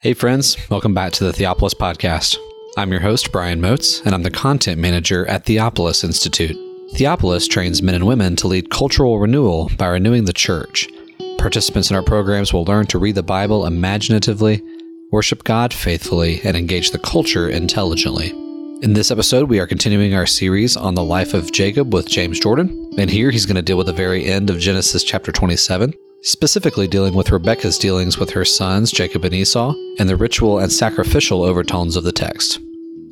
Hey, friends, welcome back to the Theopolis Podcast. I'm your host, Brian Moats, and I'm the content manager at Theopolis Institute. Theopolis trains men and women to lead cultural renewal by renewing the church. Participants in our programs will learn to read the Bible imaginatively, worship God faithfully, and engage the culture intelligently. In this episode, we are continuing our series on the life of Jacob with James Jordan, and here he's going to deal with the very end of Genesis chapter 27 specifically dealing with Rebecca's dealings with her sons, Jacob and Esau, and the ritual and sacrificial overtones of the text.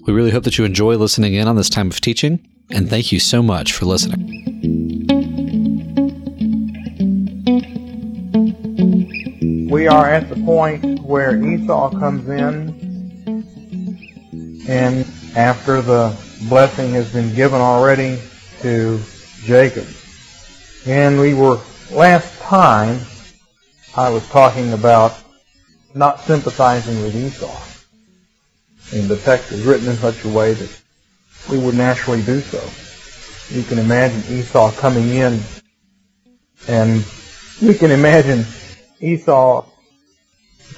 We really hope that you enjoy listening in on this time of teaching, and thank you so much for listening. We are at the point where Esau comes in, and after the blessing has been given already to Jacob. And we were last time, I was talking about not sympathizing with Esau. And the text is written in such a way that we would naturally do so. You can imagine Esau coming in, and you can imagine Esau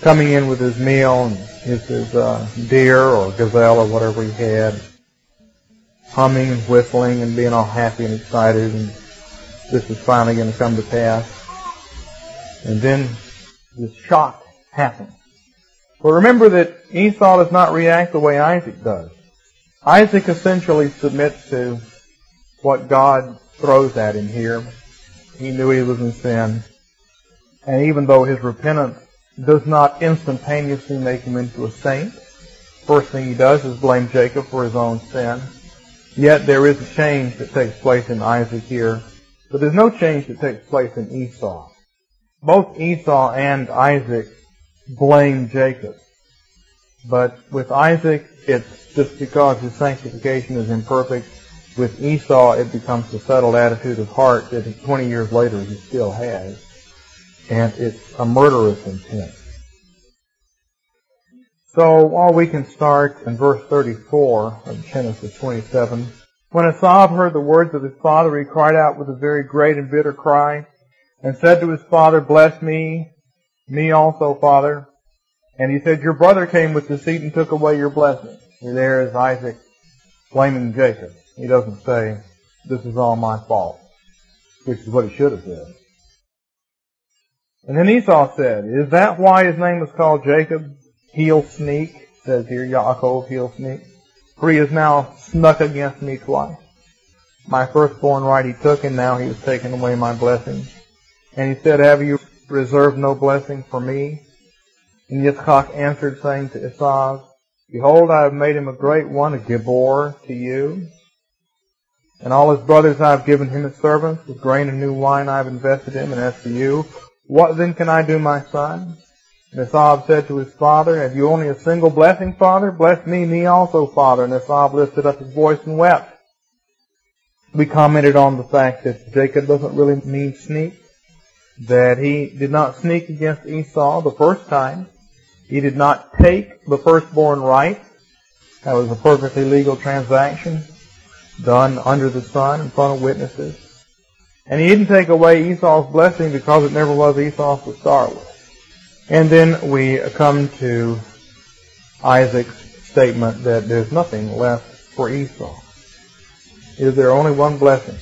coming in with his meal and his, his uh, deer or gazelle or whatever he had, humming and whistling and being all happy and excited, and this is finally going to come to pass. And then this shock happens. But remember that Esau does not react the way Isaac does. Isaac essentially submits to what God throws at him here. He knew he was in sin. And even though his repentance does not instantaneously make him into a saint, first thing he does is blame Jacob for his own sin. Yet there is a change that takes place in Isaac here. But there's no change that takes place in Esau. Both Esau and Isaac blame Jacob. But with Isaac, it's just because his sanctification is imperfect. With Esau, it becomes the settled attitude of heart that 20 years later he still has. And it's a murderous intent. So while we can start in verse 34 of Genesis 27, when Esau heard the words of his father, he cried out with a very great and bitter cry and said to his father, Bless me, me also, father. And he said, Your brother came with deceit and took away your blessing. And there is Isaac blaming Jacob. He doesn't say, This is all my fault, which is what he should have said. And then Esau said, Is that why his name was called Jacob? Heel sneak, says here, Yaakov, heel sneak. For he has now snuck against me twice. My firstborn right he took, and now he has taken away my blessing. And he said, Have you reserved no blessing for me? And Yitzchak answered, saying to Esau, Behold, I have made him a great one, a Gibor to you. And all his brothers I have given him as servants. With grain and new wine I have invested him. And as for you, what then can I do, my son? And Esau said to his father, Have you only a single blessing, father? Bless me, me also, father. And Esau lifted up his voice and wept. We commented on the fact that Jacob doesn't really mean sneak that he did not sneak against Esau the first time. He did not take the firstborn right. That was a perfectly legal transaction done under the sun in front of witnesses. And he didn't take away Esau's blessing because it never was Esau's to start with. And then we come to Isaac's statement that there's nothing left for Esau. Is there only one blessing?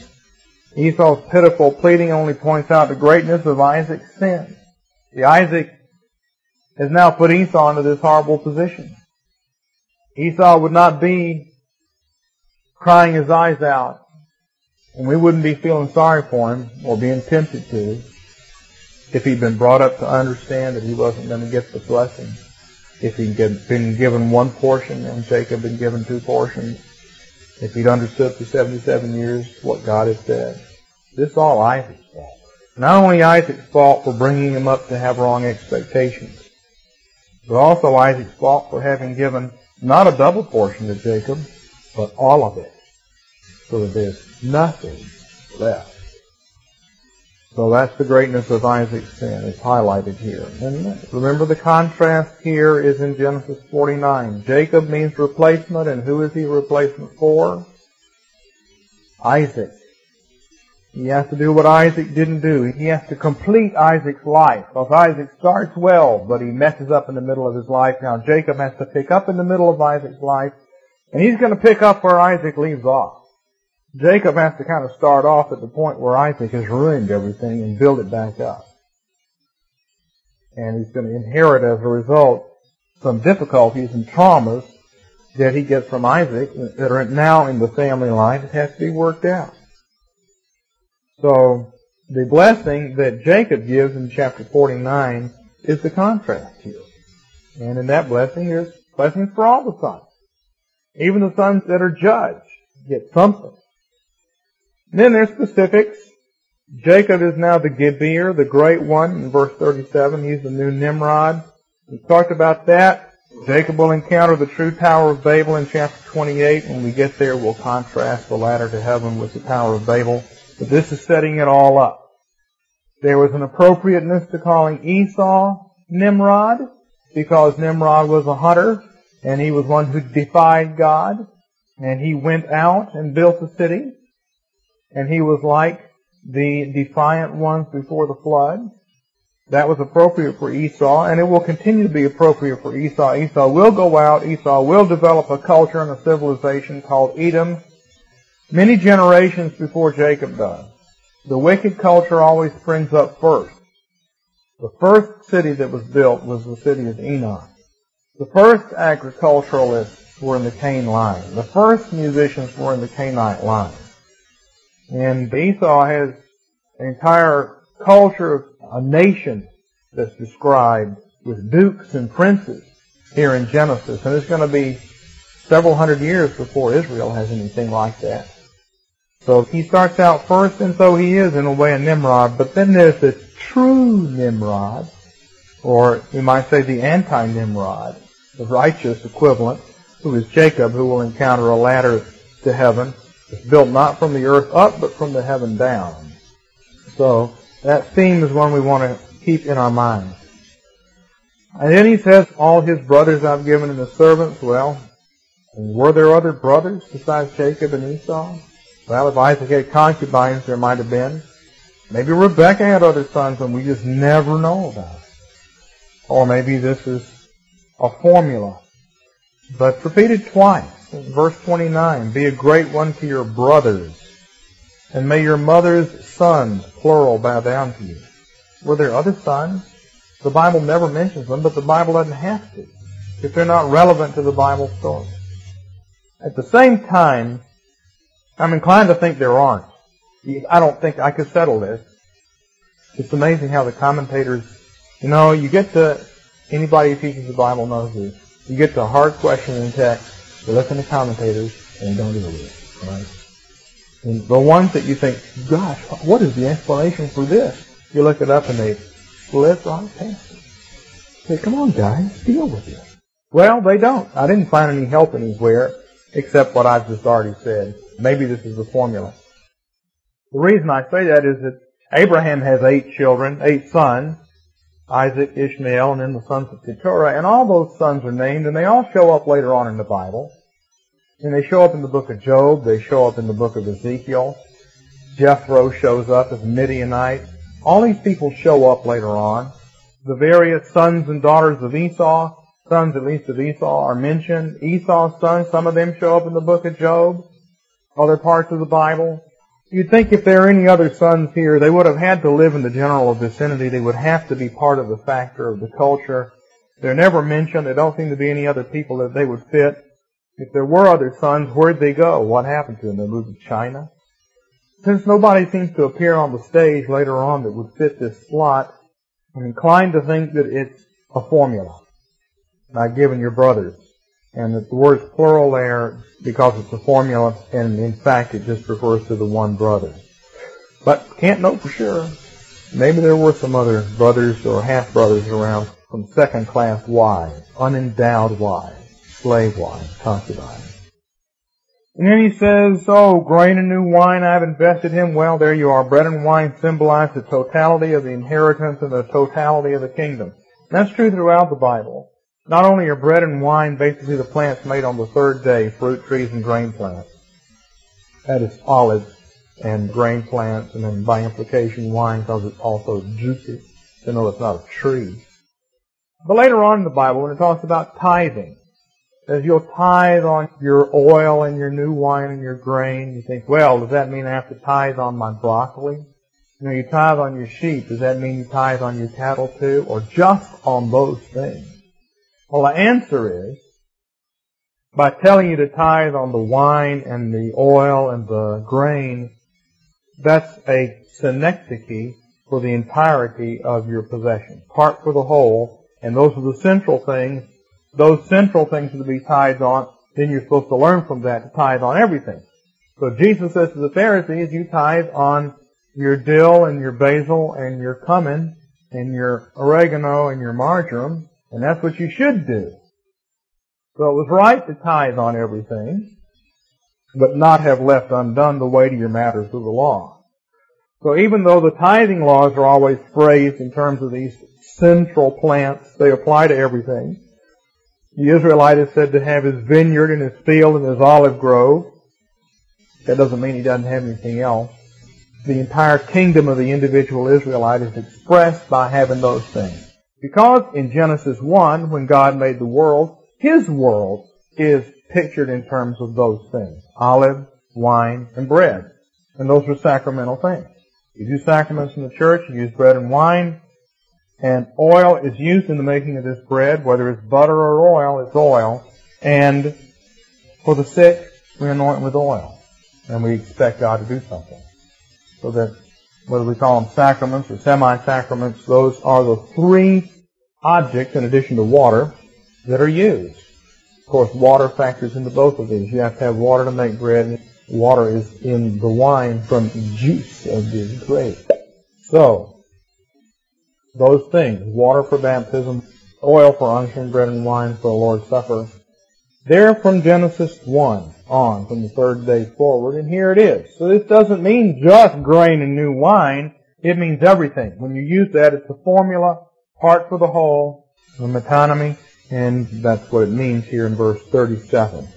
Esau's pitiful pleading only points out the greatness of Isaac's sin. The Isaac has now put Esau into this horrible position. Esau would not be crying his eyes out, and we wouldn't be feeling sorry for him or being tempted to if he'd been brought up to understand that he wasn't going to get the blessing. If he'd been given one portion and Jacob been given two portions. If he'd understood for 77 years what God had said. This is all Isaac's fault. Not only Isaac's fault for bringing him up to have wrong expectations, but also Isaac's fault for having given not a double portion to Jacob, but all of it. So that there's nothing left. So that's the greatness of Isaac's sin. It's highlighted here. And remember the contrast here is in Genesis 49. Jacob means replacement, and who is he replacement for? Isaac. He has to do what Isaac didn't do. He has to complete Isaac's life. Because Isaac starts well, but he messes up in the middle of his life. Now Jacob has to pick up in the middle of Isaac's life, and he's going to pick up where Isaac leaves off. Jacob has to kind of start off at the point where Isaac has ruined everything and build it back up. And he's going to inherit as a result some difficulties and traumas that he gets from Isaac that are now in the family line that has to be worked out. So the blessing that Jacob gives in chapter 49 is the contrast here. And in that blessing, there's blessings for all the sons. Even the sons that are judged get something. Then there's specifics. Jacob is now the Gibor, the great one, in verse 37. He's the new Nimrod. We've talked about that. Jacob will encounter the true Tower of Babel in chapter 28. When we get there, we'll contrast the ladder to heaven with the Tower of Babel. But this is setting it all up. There was an appropriateness to calling Esau Nimrod because Nimrod was a hunter and he was one who defied God and he went out and built a city and he was like the defiant ones before the flood. That was appropriate for Esau, and it will continue to be appropriate for Esau. Esau will go out, Esau will develop a culture and a civilization called Edom many generations before Jacob does. The wicked culture always springs up first. The first city that was built was the city of Enoch. The first agriculturalists were in the Cain line. The first musicians were in the Cainite line. And Esau has an entire culture of a nation that's described with dukes and princes here in Genesis. And it's going to be several hundred years before Israel has anything like that. So he starts out first, and so he is in a way a Nimrod. But then there's the true Nimrod, or you might say the anti-Nimrod, the righteous equivalent, who is Jacob, who will encounter a ladder to heaven it's built not from the earth up, but from the heaven down. So that theme is one we want to keep in our minds. And then he says, all his brothers I've given in the servants. Well, were there other brothers besides Jacob and Esau? Well, if Isaac had concubines, there might have been. Maybe Rebecca had other sons and we just never know about. Or maybe this is a formula. But repeated twice. Verse 29, Be a great one to your brothers, and may your mother's sons, plural, bow down to you. Were there other sons? The Bible never mentions them, but the Bible doesn't have to, if they're not relevant to the Bible story. At the same time, I'm inclined to think there aren't. I don't think I could settle this. It's amazing how the commentators, you know, you get to, anybody who teaches the Bible knows this, you get to a hard question in text, you listen to commentators and you don't deal with it. Right? And the ones that you think, gosh, what is the explanation for this? You look it up and they slip right past it. Say, come on guys, deal with it. Well, they don't. I didn't find any help anywhere except what I've just already said. Maybe this is the formula. The reason I say that is that Abraham has eight children, eight sons, Isaac, Ishmael, and then the sons of Keturah, and all those sons are named, and they all show up later on in the Bible. And they show up in the book of Job. They show up in the book of Ezekiel. Jethro shows up as a Midianite. All these people show up later on. The various sons and daughters of Esau, sons at least of Esau, are mentioned. Esau's sons, some of them show up in the book of Job. Other parts of the Bible. You'd think if there are any other sons here, they would have had to live in the general vicinity. They would have to be part of the factor of the culture. They're never mentioned. There don't seem to be any other people that they would fit. If there were other sons, where'd they go? What happened to them? They moved to China? Since nobody seems to appear on the stage later on that would fit this slot, I'm inclined to think that it's a formula. Not given your brothers. And that the word's plural there because it's a formula, and in fact it just refers to the one brother. But can't know for sure. Maybe there were some other brothers or half-brothers around from second-class wives, unendowed wives slave wine, concubine. And then he says, oh, grain and new wine, I've invested him. Well, there you are. Bread and wine symbolize the totality of the inheritance and the totality of the kingdom. That's true throughout the Bible. Not only are bread and wine basically the plants made on the third day, fruit trees and grain plants. That is olives and grain plants, and then by implication wine because it's also juicy, even though it's not a tree. But later on in the Bible, when it talks about tithing, as you'll tithe on your oil and your new wine and your grain, you think, well, does that mean I have to tithe on my broccoli? You know, you tithe on your sheep. Does that mean you tithe on your cattle too? Or just on those things? Well, the answer is, by telling you to tithe on the wine and the oil and the grain, that's a synecdoche for the entirety of your possession. Part for the whole, and those are the central things. Those central things are to be tithed on. Then you're supposed to learn from that to tithe on everything. So Jesus says to the Pharisees, you tithe on your dill and your basil and your cumin and your oregano and your marjoram, and that's what you should do. So it was right to tithe on everything, but not have left undone the weightier matters of the law. So even though the tithing laws are always phrased in terms of these central plants, they apply to everything. The Israelite is said to have his vineyard and his field and his olive grove. That doesn't mean he doesn't have anything else. The entire kingdom of the individual Israelite is expressed by having those things. Because in Genesis 1, when God made the world, his world is pictured in terms of those things. Olive, wine, and bread. And those are sacramental things. You do sacraments in the church, you use bread and wine, and oil is used in the making of this bread, whether it's butter or oil, it's oil. And for the sick, we anoint with oil. And we expect God to do something. So that, whether we call them sacraments or semi-sacraments, those are the three objects, in addition to water, that are used. Of course, water factors into both of these. You have to have water to make bread. Water is in the wine from juice of the grape. So, those things, water for baptism, oil for unction, bread and wine for the Lord's Supper, they're from Genesis 1 on, from the third day forward, and here it is. So this doesn't mean just grain and new wine, it means everything. When you use that, it's a formula, part for the whole, the metonymy, and that's what it means here in verse 37.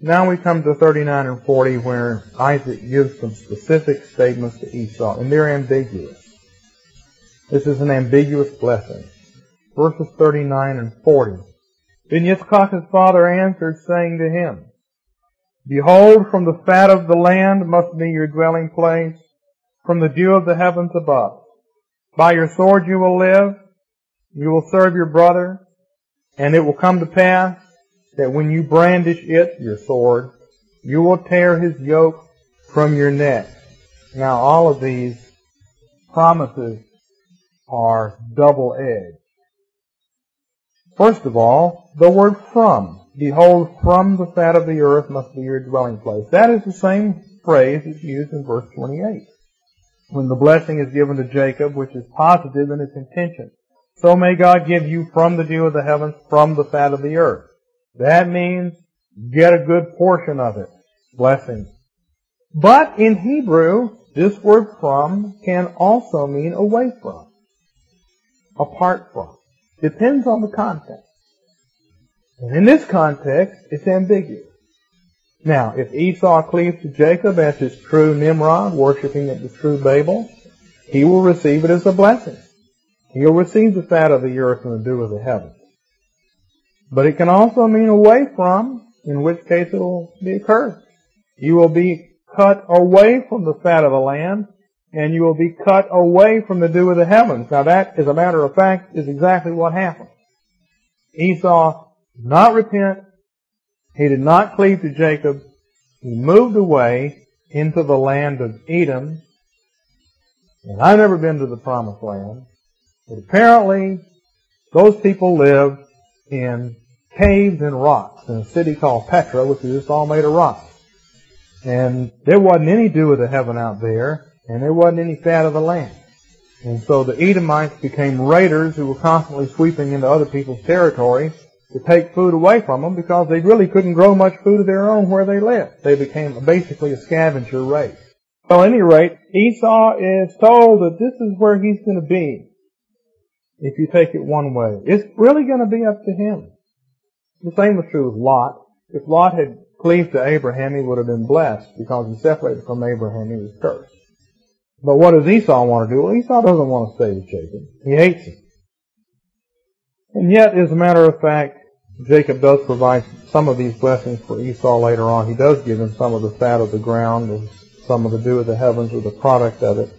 Now we come to 39 and 40 where Isaac gives some specific statements to Esau, and they're ambiguous. This is an ambiguous blessing. Verses 39 and 40. Then Yitzchak's father answered, saying to him, Behold, from the fat of the land must be your dwelling place, from the dew of the heavens above. By your sword you will live, you will serve your brother, and it will come to pass that when you brandish it, your sword, you will tear his yoke from your neck. Now all of these promises are double-edged. First of all, the word from. Behold, from the fat of the earth must be your dwelling place. That is the same phrase that's used in verse 28. When the blessing is given to Jacob, which is positive in its intention. So may God give you from the dew of the heavens, from the fat of the earth. That means get a good portion of it. Blessings. But in Hebrew, this word from can also mean away from. Apart from. Depends on the context. And in this context, it's ambiguous. Now, if Esau cleaves to Jacob as his true Nimrod, worshiping at the true Babel, he will receive it as a blessing. He'll receive the fat of the earth and the dew of the heavens. But it can also mean away from, in which case it will be a curse. You will be cut away from the fat of the land, and you will be cut away from the dew of the heavens. Now that, as a matter of fact, is exactly what happened. Esau did not repent. He did not cleave to Jacob. He moved away into the land of Edom. And I've never been to the promised land. But apparently, those people lived in caves and rocks in a city called Petra, which is just all made of rocks. And there wasn't any dew of the heaven out there, and there wasn't any fat of the land. And so the Edomites became raiders who were constantly sweeping into other people's territory to take food away from them because they really couldn't grow much food of their own where they lived. They became basically a scavenger race. So at any rate, Esau is told that this is where he's going to be if you take it one way. It's really going to be up to him. The same was true with Lot. If Lot had cleaved to Abraham, he would have been blessed. Because he separated from Abraham, he was cursed. But what does Esau want to do? Well, Esau doesn't want to stay with Jacob. He hates him. And yet, as a matter of fact, Jacob does provide some of these blessings for Esau later on. He does give him some of the fat of the ground and some of the dew of the heavens or the product of it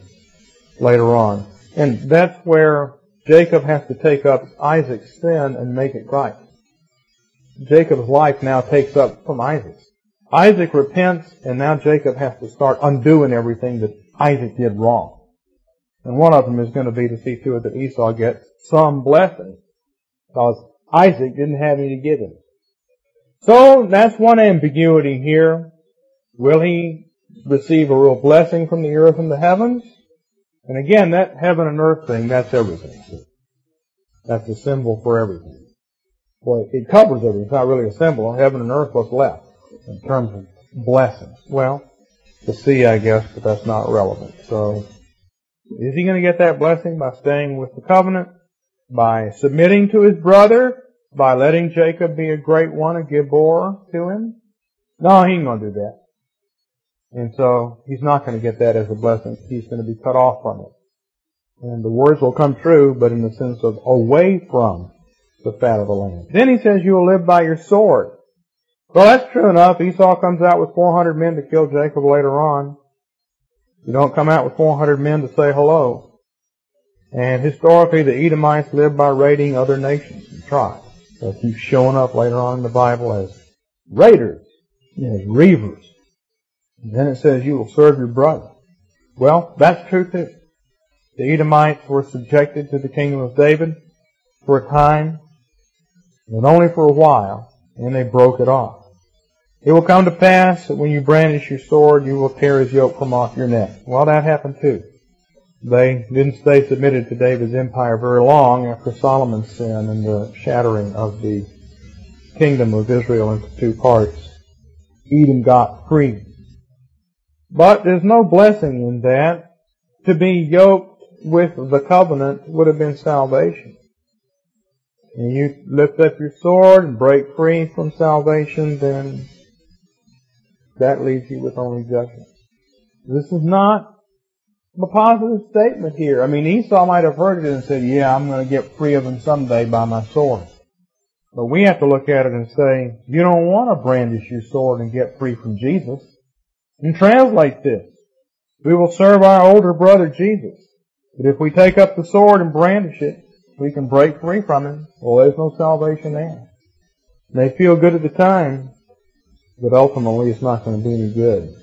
later on. And that's where Jacob has to take up Isaac's sin and make it right. Jacob's life now takes up from Isaac's. Isaac repents, and now Jacob has to start undoing everything that Isaac did wrong. And one of them is going to be to see to it that Esau gets some blessing, because Isaac didn't have any to give him. So that's one ambiguity here. Will he receive a real blessing from the earth and the heavens? And again, that heaven and earth thing, that's everything. That's a symbol for everything. Boy, it covers everything. It's not really a symbol. Heaven and earth, what's left in terms of blessings? Well, the sea, I guess, but that's not relevant. So, is he going to get that blessing by staying with the covenant? By submitting to his brother? By letting Jacob be a great one, a Gibbor to him? No, he ain't going to do that. And so he's not going to get that as a blessing. He's going to be cut off from it. And the words will come true, but in the sense of away from the fat of the land. Then he says, you will live by your sword. Well, that's true enough. Esau comes out with 400 men to kill Jacob later on. You don't come out with 400 men to say hello. And historically, the Edomites lived by raiding other nations and tribes. That keeps showing up later on in the Bible as raiders, as reavers. And then it says you will serve your brother. Well, that's true too. The Edomites were subjected to the kingdom of David for a time, but only for a while, and they broke it off. It will come to pass that when you brandish your sword, you will tear his yoke from off your neck. Well, that happened too. They didn't stay submitted to David's empire very long after Solomon's sin and the shattering of the kingdom of Israel into two parts. Edom got free but there's no blessing in that. To be yoked with the covenant would have been salvation. And you lift up your sword and break free from salvation, then that leaves you with only judgment. This is not a positive statement here. I mean, Esau might have heard it and said, yeah, I'm going to get free of him someday by my sword. But we have to look at it and say, you don't want to brandish your sword and get free from Jesus and translate this. We will serve our older brother Jesus. But if we take up the sword and brandish it, we can break free from him. Well, there's no salvation there. They feel good at the time, but ultimately it's not going to be any good.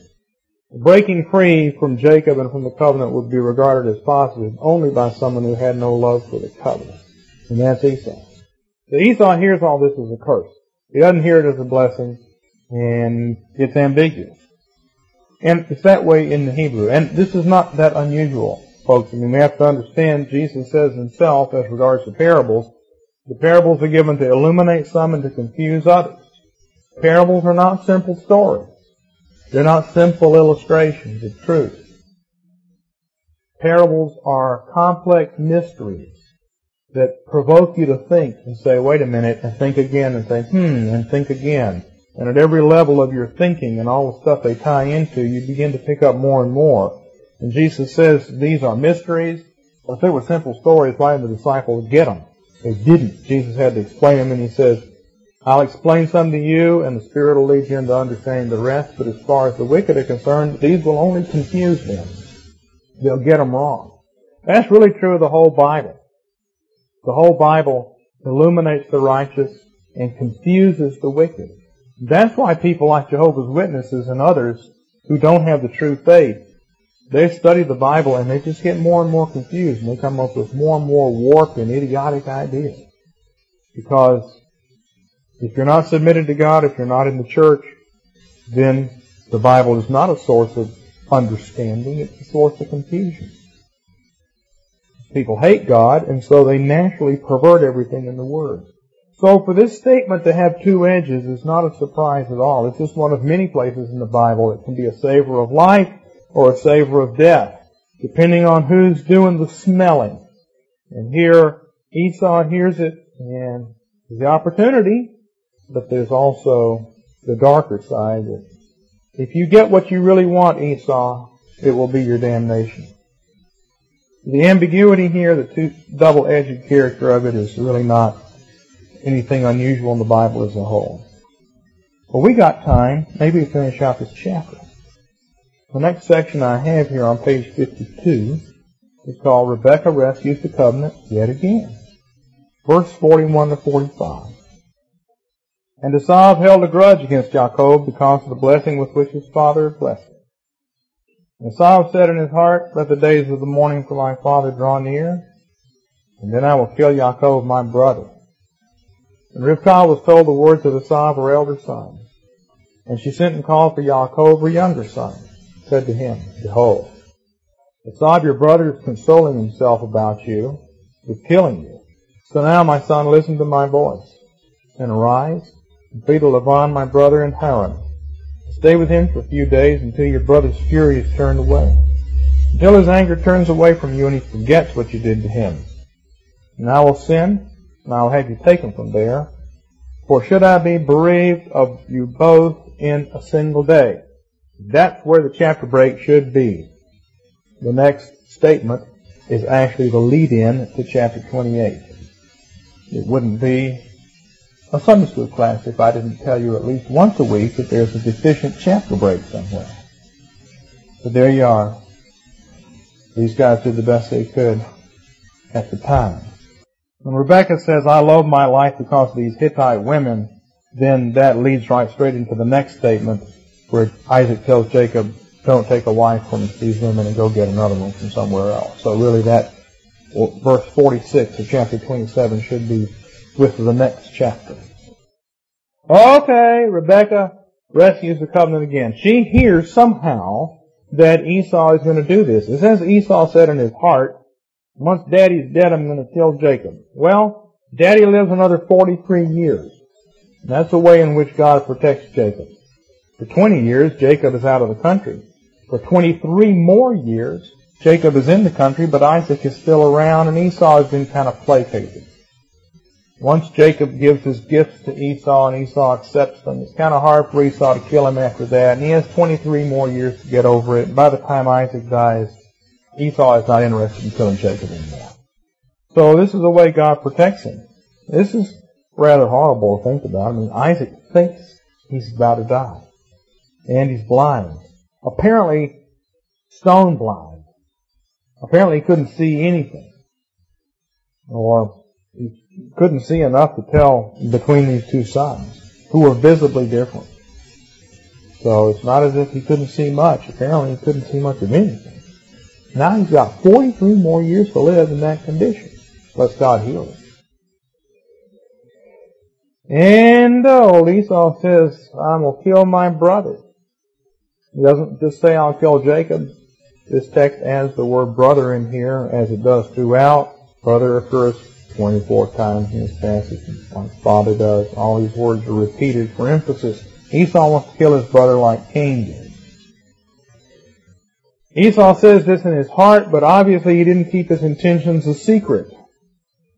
Breaking free from Jacob and from the covenant would be regarded as positive only by someone who had no love for the covenant. And that's Esau. So Esau hears all this as a curse. He doesn't hear it as a blessing, and it's ambiguous. And it's that way in the Hebrew. And this is not that unusual, folks. I mean, we have to understand Jesus says himself as regards to parables, the parables are given to illuminate some and to confuse others. Parables are not simple stories. They're not simple illustrations of truth. Parables are complex mysteries that provoke you to think and say, wait a minute, and think again and say, hmm, and think again. And at every level of your thinking and all the stuff they tie into, you begin to pick up more and more. And Jesus says these are mysteries. If they were simple stories, why did the disciples get them? They didn't. Jesus had to explain them, and he says, I'll explain some to you, and the Spirit will lead you into understanding the rest. But as far as the wicked are concerned, these will only confuse them. They'll get them wrong. That's really true of the whole Bible. The whole Bible illuminates the righteous and confuses the wicked. That's why people like Jehovah's Witnesses and others who don't have the true faith, they study the Bible and they just get more and more confused and they come up with more and more warped and idiotic ideas. Because if you're not submitted to God, if you're not in the church, then the Bible is not a source of understanding, it's a source of confusion. People hate God, and so they naturally pervert everything in the Word. So for this statement to have two edges is not a surprise at all. It's just one of many places in the Bible. that can be a savor of life or a savor of death, depending on who's doing the smelling. And here, Esau hears it, and the opportunity, but there's also the darker side that if you get what you really want, Esau, it will be your damnation. The ambiguity here, the two double-edged character of it is really not anything unusual in the Bible as a whole. Well, we got time. Maybe we finish out this chapter. The next section I have here on page 52 is called Rebecca Rescues the Covenant Yet Again. Verse 41 to 45. And Esau held a grudge against Jacob because of the blessing with which his father had blessed him. And Esau said in his heart, Let the days of the mourning for my father draw near, and then I will kill Jacob my brother. And Rivkah was told the words of Esau, her elder son. And she sent and called for Jacob, her younger son, said to him, Behold, Esau your brother is consoling himself about you with killing you. So now, my son, listen to my voice, and arise, to Laban my brother in Haran. Stay with him for a few days until your brother's fury is turned away. Until his anger turns away from you and he forgets what you did to him. And I will send, and I will have you taken from there. For should I be bereaved of you both in a single day? That's where the chapter break should be. The next statement is actually the lead-in to chapter 28. It wouldn't be a Sunday school class if I didn't tell you at least once a week that there's a deficient chapter break somewhere. But there you are. These guys did the best they could at the time. When Rebecca says, I love my life because of these Hittite women, then that leads right straight into the next statement where Isaac tells Jacob, don't take a wife from these women and go get another one from somewhere else. So really that verse 46 of chapter 27 should be with the next chapter. Okay, Rebecca rescues the covenant again. She hears somehow that Esau is going to do this. It says Esau said in his heart, once daddy's dead, I'm going to kill Jacob. Well, daddy lives another 43 years. That's the way in which God protects Jacob. For 20 years, Jacob is out of the country. For 23 more years, Jacob is in the country, but Isaac is still around, and Esau has been kind of placated. Once Jacob gives his gifts to Esau and Esau accepts them, it's kind of hard for Esau to kill him after that, and he has 23 more years to get over it. By the time Isaac dies, Esau is not interested in killing Jacob anymore. So this is the way God protects him. This is rather horrible to think about. I mean, Isaac thinks he's about to die. And he's blind. Apparently, stone blind. Apparently he couldn't see anything. Or he couldn't see enough to tell between these two sons, who were visibly different. So it's not as if he couldn't see much. Apparently he couldn't see much of anything. Now he's got 43 more years to live in that condition. Let God heal him. And old Esau says, I will kill my brother. He doesn't just say, I'll kill Jacob. This text adds the word brother in here, as it does throughout. Brother occurs 24 times in this passage, like father does. All these words are repeated for emphasis. Esau wants to kill his brother like Cain did. Esau says this in his heart, but obviously he didn't keep his intentions a secret.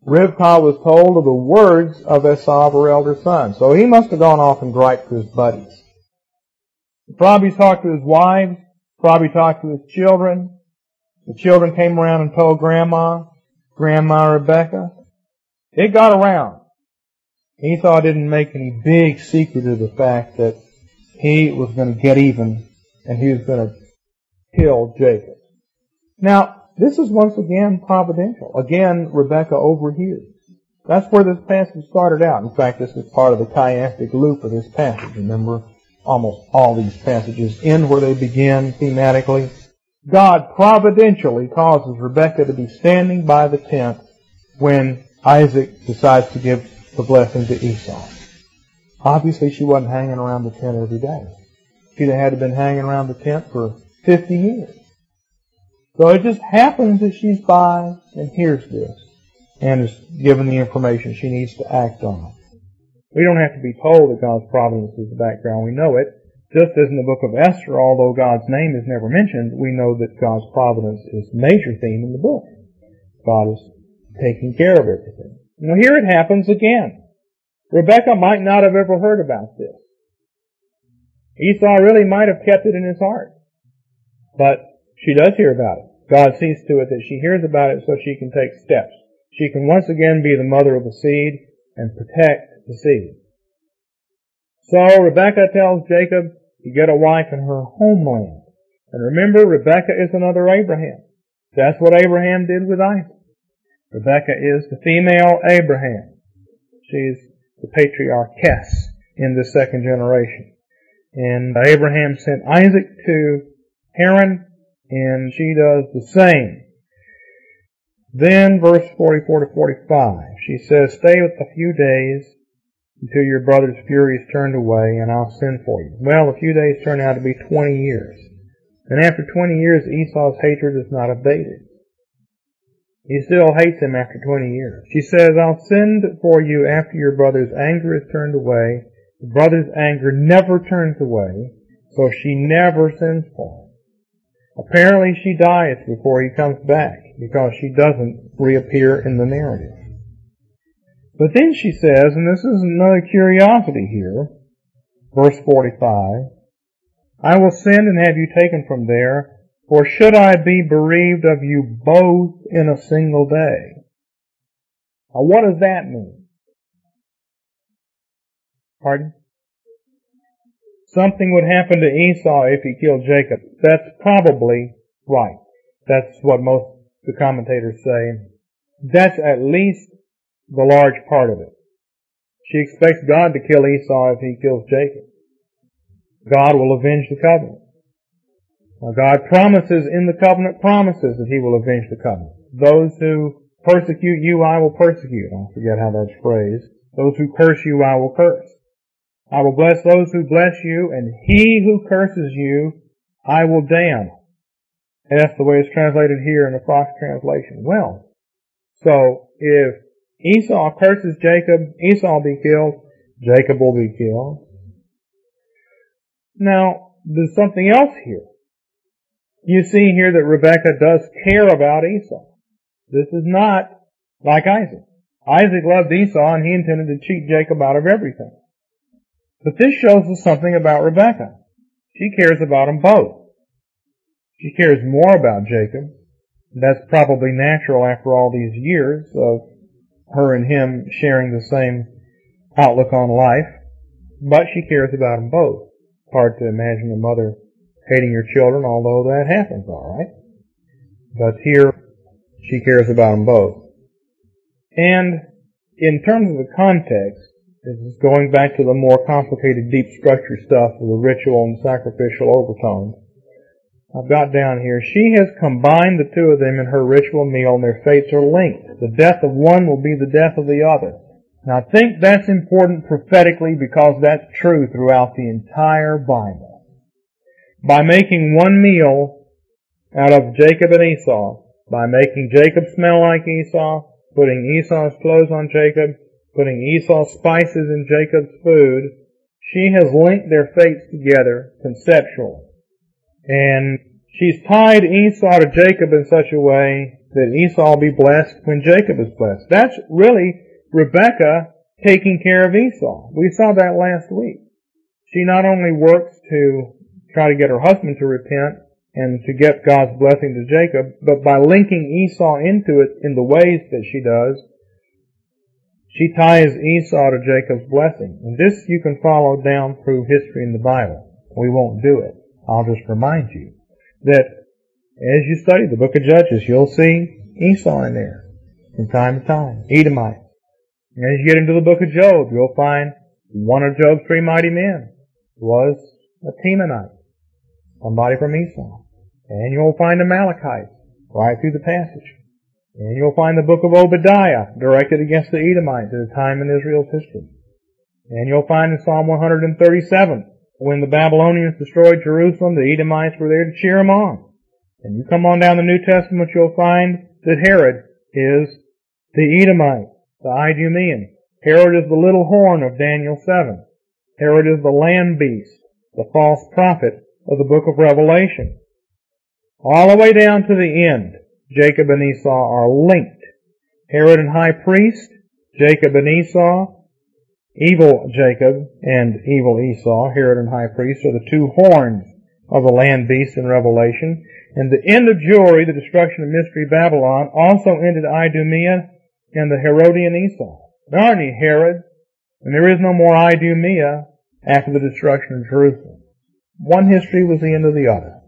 Rivkah was told of the words of Esau, her elder son. So he must have gone off and griped to his buddies. He probably talked to his wives, probably talked to his children. The children came around and told grandma, grandma Rebecca. It got around. Esau didn't make any big secret of the fact that he was going to get even and he was going to kill Jacob. Now, this is once again providential. Again, Rebecca overhears. That's where this passage started out. In fact, this is part of the chiastic loop of this passage. Remember, almost all these passages end where they begin thematically. God providentially causes Rebecca to be standing by the tent when Isaac decides to give the blessing to Esau. Obviously, she wasn't hanging around the tent every day. She'd had been hanging around the tent for 50 years. So it just happens that she's by and hears this and is given the information she needs to act on. We don't have to be told that God's providence is the background. We know it. Just as in the book of Esther, although God's name is never mentioned, we know that God's providence is the major theme in the book. God is taking care of everything. Now here it happens again. Rebecca might not have ever heard about this. Esau really might have kept it in his heart. But she does hear about it. God sees to it that she hears about it so she can take steps. She can once again be the mother of the seed and protect the seed. So Rebecca tells Jacob to get a wife in her homeland. And remember, Rebecca is another Abraham. That's what Abraham did with Isaac. Rebecca is the female Abraham. She's the patriarchess in the second generation. And Abraham sent Isaac to Haran, and she does the same. Then verse 44 to 45, she says, Stay with a few days until your brother's fury is turned away, and I'll send for you. Well, a few days turn out to be 20 years. And after 20 years, Esau's hatred is not abated. He still hates him after 20 years. She says, I'll send for you after your brother's anger is turned away. The brother's anger never turns away, so she never sends for him. Apparently she dies before he comes back because she doesn't reappear in the narrative. But then she says, and this is another curiosity here, verse 45, I will send and have you taken from there for should I be bereaved of you both in a single day? Now what does that mean? Pardon? Something would happen to Esau if he killed Jacob. That's probably right. That's what most the commentators say. That's at least the large part of it. She expects God to kill Esau if he kills Jacob. God will avenge the covenant. Now God promises in the covenant promises that He will avenge the covenant. Those who persecute you, I will persecute. I forget how that's phrased. Those who curse you, I will curse. I will bless those who bless you, and he who curses you, I will damn. And that's the way it's translated here in the Fox translation. Well, so if Esau curses Jacob, Esau will be killed, Jacob will be killed. Now, there's something else here. You see here that Rebecca does care about Esau. This is not like Isaac. Isaac loved Esau and he intended to cheat Jacob out of everything. But this shows us something about Rebecca. She cares about them both. She cares more about Jacob. That's probably natural after all these years of her and him sharing the same outlook on life. But she cares about them both. Hard to imagine a mother hating your children, although that happens, alright? But here, she cares about them both. And in terms of the context, this is going back to the more complicated deep structure stuff of the ritual and sacrificial overtones. I've got down here, she has combined the two of them in her ritual meal and their fates are linked. The death of one will be the death of the other. Now I think that's important prophetically because that's true throughout the entire Bible by making one meal out of Jacob and Esau, by making Jacob smell like Esau, putting Esau's clothes on Jacob, putting Esau's spices in Jacob's food, she has linked their fates together conceptually. And she's tied Esau to Jacob in such a way that Esau will be blessed when Jacob is blessed. That's really Rebecca taking care of Esau. We saw that last week. She not only works to try to get her husband to repent and to get God's blessing to Jacob, but by linking Esau into it in the ways that she does, she ties Esau to Jacob's blessing. And this you can follow down through history in the Bible. We won't do it. I'll just remind you that as you study the book of Judges, you'll see Esau in there from time to time. Edomite. And as you get into the book of Job, you'll find one of Job's three mighty men was a Temanite somebody from Esau. And you'll find the right through the passage. And you'll find the book of Obadiah directed against the Edomites at a time in Israel's history. And you'll find in Psalm 137, when the Babylonians destroyed Jerusalem, the Edomites were there to cheer them on. And you come on down the New Testament, you'll find that Herod is the Edomite, the Idumean. Herod is the little horn of Daniel 7. Herod is the land beast, the false prophet of the book of Revelation. All the way down to the end, Jacob and Esau are linked. Herod and high priest, Jacob and Esau, Evil Jacob and evil Esau, Herod and high priest, are the two horns of the land beast in Revelation. And the end of Jewry, the destruction of Mystery Babylon, also ended Idumea and the Herodian Esau. There aren't any Herods, and there is no more Idumea after the destruction of Jerusalem. One history was the end of the other.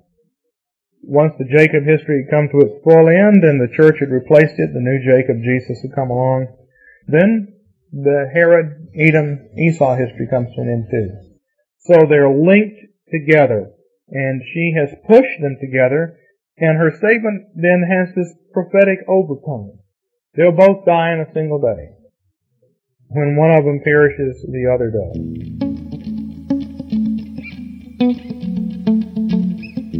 Once the Jacob history had come to its full end and the church had replaced it, the new Jacob, Jesus, had come along, then the Herod, Edom, Esau history comes to an end too. So they're linked together. And she has pushed them together, and her statement then has this prophetic overtone. They'll both die in a single day. When one of them perishes, the other does.